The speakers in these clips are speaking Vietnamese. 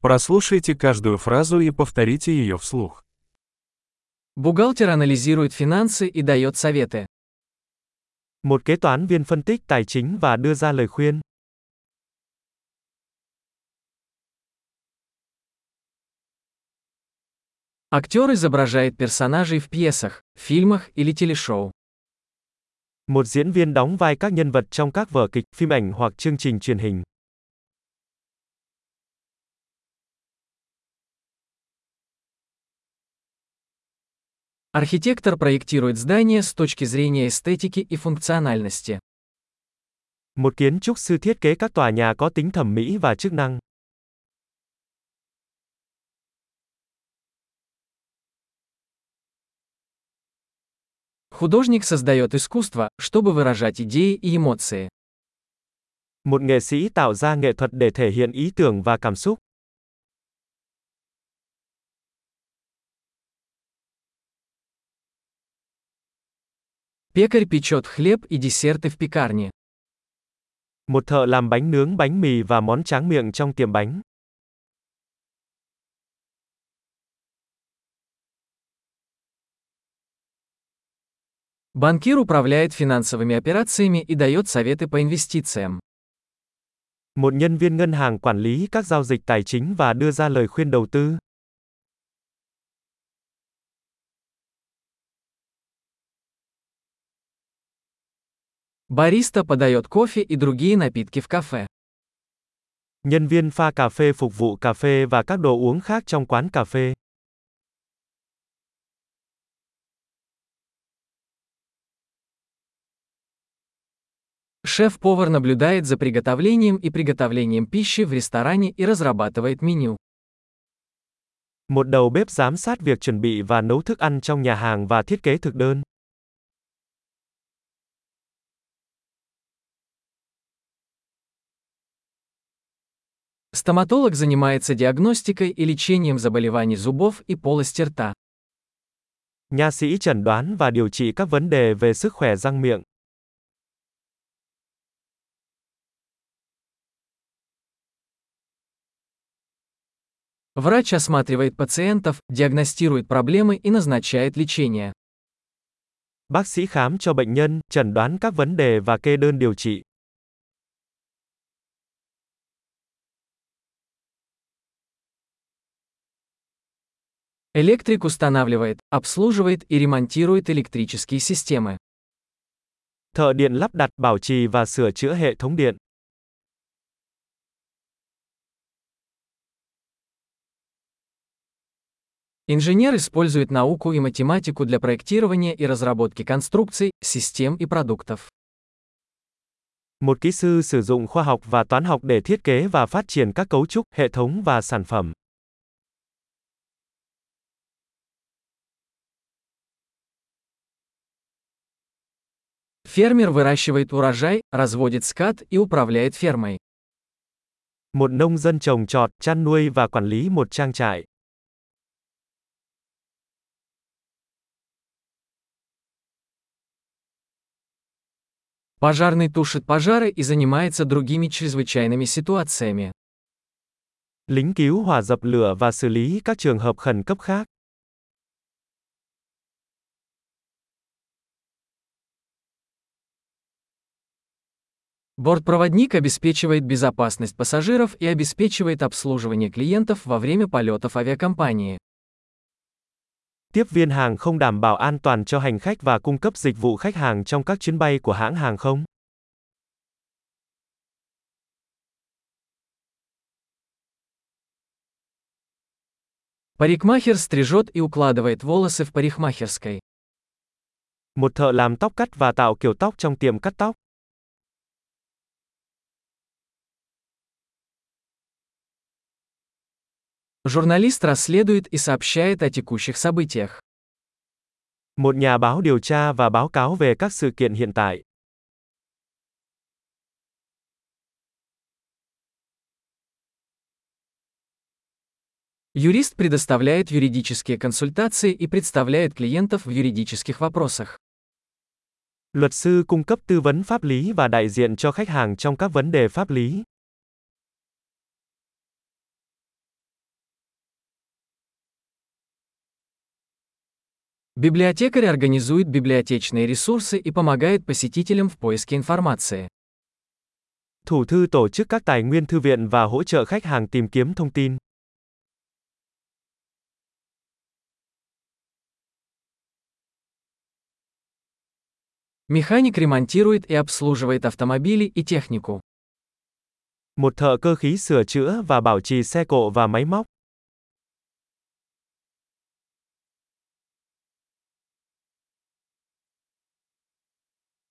Прослушайте каждую фразу и повторите ее вслух. Бухгалтер анализирует финансы и дает советы. Một kế toán viên phân tích tài chính và đưa ra lời khuyên. Актер изображает персонажей в пьесах, фильмах или телешоу. Một diễn viên đóng vai các nhân vật trong các vở kịch, phim ảnh hoặc chương trình truyền hình. Архитектор проектирует здание с точки зрения эстетики и функциональности. Một kiến trúc sư thiết kế các tòa nhà có tính thẩm mỹ và chức năng. Художник создает искусство, чтобы выражать идеи и эмоции. Một nghệ sĩ tạo ra nghệ thuật để thể hiện ý tưởng và cảm xúc. Пекарь печет хлеб и десерты в пекарне. Một thợ làm bánh nướng bánh mì và món tráng miệng trong tiệm bánh. Банкир управляет финансовыми операциями и дает советы по инвестициям. Một nhân viên ngân hàng quản lý các giao dịch tài chính và đưa ra lời khuyên đầu tư. Бариста подает кофе и другие напитки в кафе. Nhân viên pha cà phê phục vụ cà phê và các đồ uống khác trong quán cà phê. Шеф-повар наблюдает за приготовлением и приготовлением пищи в ресторане и разрабатывает меню. Một đầu bếp giám sát việc chuẩn bị và nấu thức ăn trong nhà hàng và thiết kế thực đơn. Стоматолог занимается диагностикой и лечением заболеваний зубов и полости рта. Nha sĩ chẩn đoán và điều trị các vấn đề về sức khỏe răng miệng. Врач осматривает пациентов, диагностирует проблемы и назначает лечение. Bác sĩ khám cho bệnh nhân, chẩn đoán các vấn đề và kê đơn điều trị. Электрик устанавливает, обслуживает и ремонтирует электрические системы. Thợ điện lắp đặt, bảo trì và sửa chữa hệ thống điện. Инженер использует науку и математику для проектирования и разработки конструкций, систем и продуктов. Một kỹ sư sử dụng khoa học và toán học để thiết kế và phát triển các cấu trúc, hệ thống và sản phẩm. Фермер выращивает урожай, разводит скот и управляет фермой. Một nông dân trồng trọt, chăn nuôi và quản lý một trang trại. Пожарный тушит пожары и занимается другими чрезвычайными ситуациями. Lính cứu hỏa dập lửa và xử lý các trường hợp khẩn cấp khác. Бортпроводник обеспечивает безопасность пассажиров и обеспечивает обслуживание клиентов во время полетов авиакомпании. Tiếp viên hàng không đảm bảo an toàn cho hành khách và cung cấp dịch vụ khách hàng trong các chuyến bay của hãng hàng không. Парикмахер стрижет и укладывает волосы в парикмахерской. Một thợ làm tóc cắt và tạo kiểu tóc trong tiệm cắt tóc. Журналист расследует и сообщает о текущих событиях. Một nhà báo điều tra và báo cáo về các sự kiện hiện tại. Юрист предоставляет юридические консультации и представляет клиентов в юридических вопросах. Luật sư cung cấp tư vấn pháp lý và đại diện cho khách hàng trong các vấn đề pháp lý. Библиотекарь организует библиотечные ресурсы и помогает посетителям в поиске информации. Thủ thư tổ chức các tài nguyên thư viện và hỗ trợ khách hàng tìm kiếm thông tin. Механик ремонтирует и обслуживает автомобили и технику. Một thợ cơ khí sửa chữa và bảo trì xe cộ và máy móc.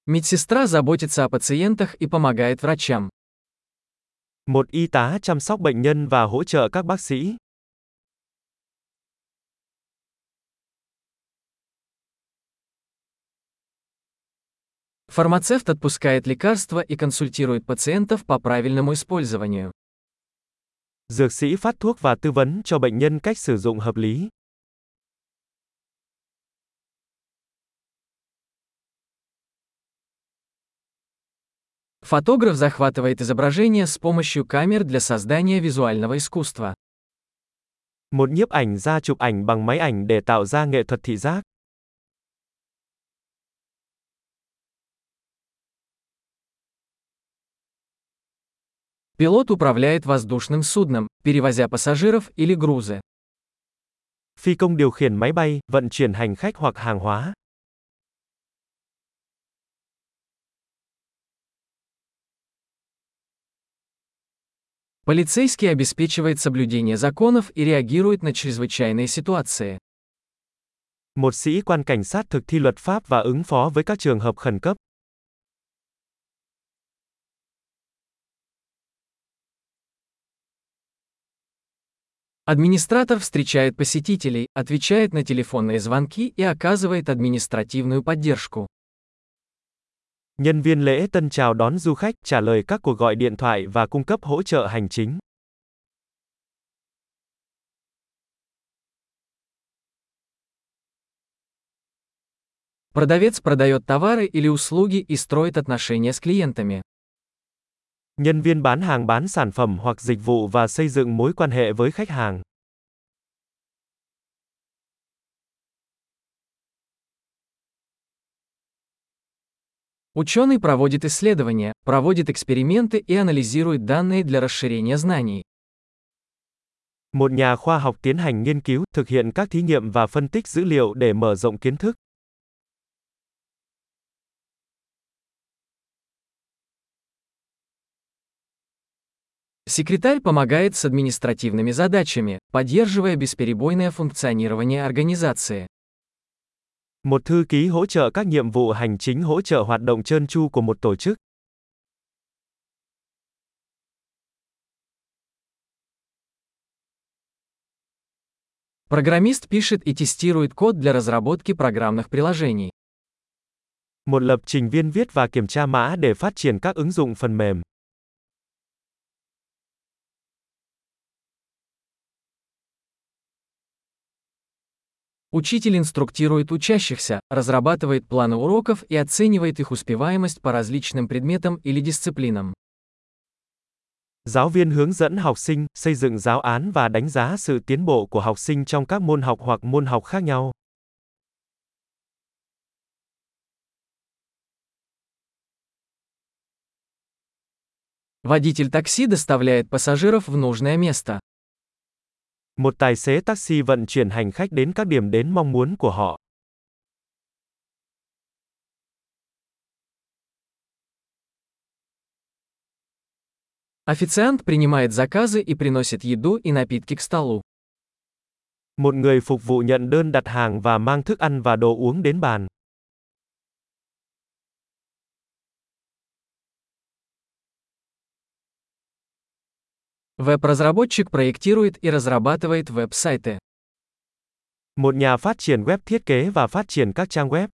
Медсестра заботится о пациентах и помогает врачам. Một y tá chăm sóc bệnh nhân và hỗ trợ các bác sĩ. Фармацевт отпускает лекарства и консультирует пациентов по правильному использованию. Dược sĩ phát thuốc và tư vấn cho bệnh nhân cách sử dụng hợp lý. Фотограф захватывает изображение с помощью камер для создания визуального искусства. Một nhiếp ảnh gia chụp ảnh bằng máy ảnh để tạo ra nghệ thuật thị giác. Пилот управляет воздушным судном, перевозя пассажиров или грузы. Phi công điều khiển máy bay, vận chuyển hành khách hoặc hàng hóa. Полицейский обеспечивает соблюдение законов и реагирует на чрезвычайные ситуации. Một sĩ quan cảnh sát thực thi luật pháp và ứng phó với các trường hợp khẩn cấp. Администратор встречает посетителей, отвечает на телефонные звонки и оказывает административную поддержку. Nhân viên lễ tân chào đón du khách, trả lời các cuộc gọi điện thoại và cung cấp hỗ trợ hành chính. Продавец продает товары или услуги и строит отношения с клиентами. Nhân viên bán hàng bán sản phẩm hoặc dịch vụ và xây dựng mối quan hệ với khách hàng. Ученый проводит исследования, проводит эксперименты и анализирует данные для расширения знаний. Một nhà khoa học tiến hành nghiên cứu, thực hiện các thí nghiệm và phân tích dữ liệu để mở rộng kiến thức. Секретарь помогает с административными задачами, поддерживая бесперебойное функционирование организации. Một thư ký hỗ trợ các nhiệm vụ hành chính hỗ trợ hoạt động trơn tru của một tổ chức. Программист пишет и тестирует код для разработки программных приложений. Một lập trình viên viết và kiểm tra mã để phát triển các ứng dụng phần mềm. Учитель инструктирует учащихся, разрабатывает планы уроков и оценивает их успеваемость по различным предметам или дисциплинам. Giáo viên hướng dẫn học sinh, xây dựng giáo án và đánh giá sự tiến bộ của học sinh trong các môn học hoặc môn học khác nhau. Водитель такси доставляет пассажиров в нужное место. Một tài xế taxi vận chuyển hành khách đến các điểm đến mong muốn của họ. Официант принимает заказы и приносит еду и напитки к столу. Một người phục vụ nhận đơn đặt hàng và mang thức ăn và đồ uống đến bàn. Веб-разработчик проектирует и разрабатывает веб-сайты. Một nhà phát triển web thiết kế và phát triển các trang web.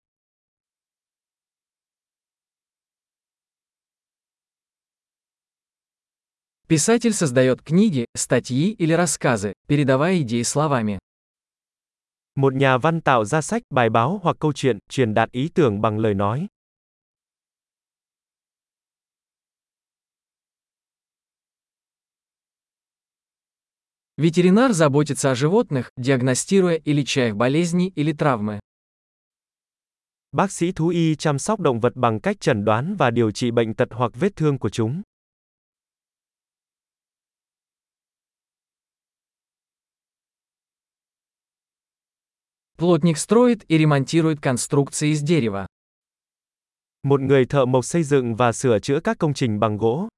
Писатель создает книги, статьи или рассказы, передавая идеи словами. Một nhà văn tạo ra sách, bài báo hoặc câu chuyện, truyền đạt ý tưởng bằng lời nói. Ветеринар заботится о животных, диагностируя и леча их болезни или травмы. Bác sĩ thú y chăm sóc động vật bằng cách chẩn đoán và điều trị bệnh tật hoặc vết thương của chúng. Плотник строит и ремонтирует конструкции из дерева. Một người thợ mộc xây dựng và sửa chữa các công trình bằng gỗ.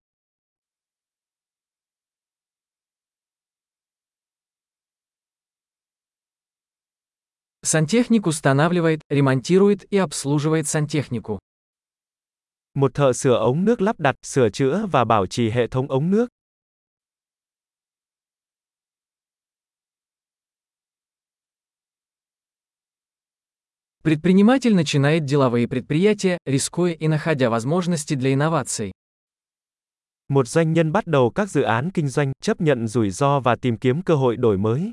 Сантехник устанавливает, ремонтирует и обслуживает сантехнику. Một thợ sửa ống nước lắp đặt, sửa chữa và bảo trì hệ thống ống nước. Предприниматель начинает деловые предприятия, рискуя и находя возможности для инноваций. Một doanh nhân bắt đầu các dự án kinh doanh, chấp nhận rủi ro và tìm kiếm cơ hội đổi mới.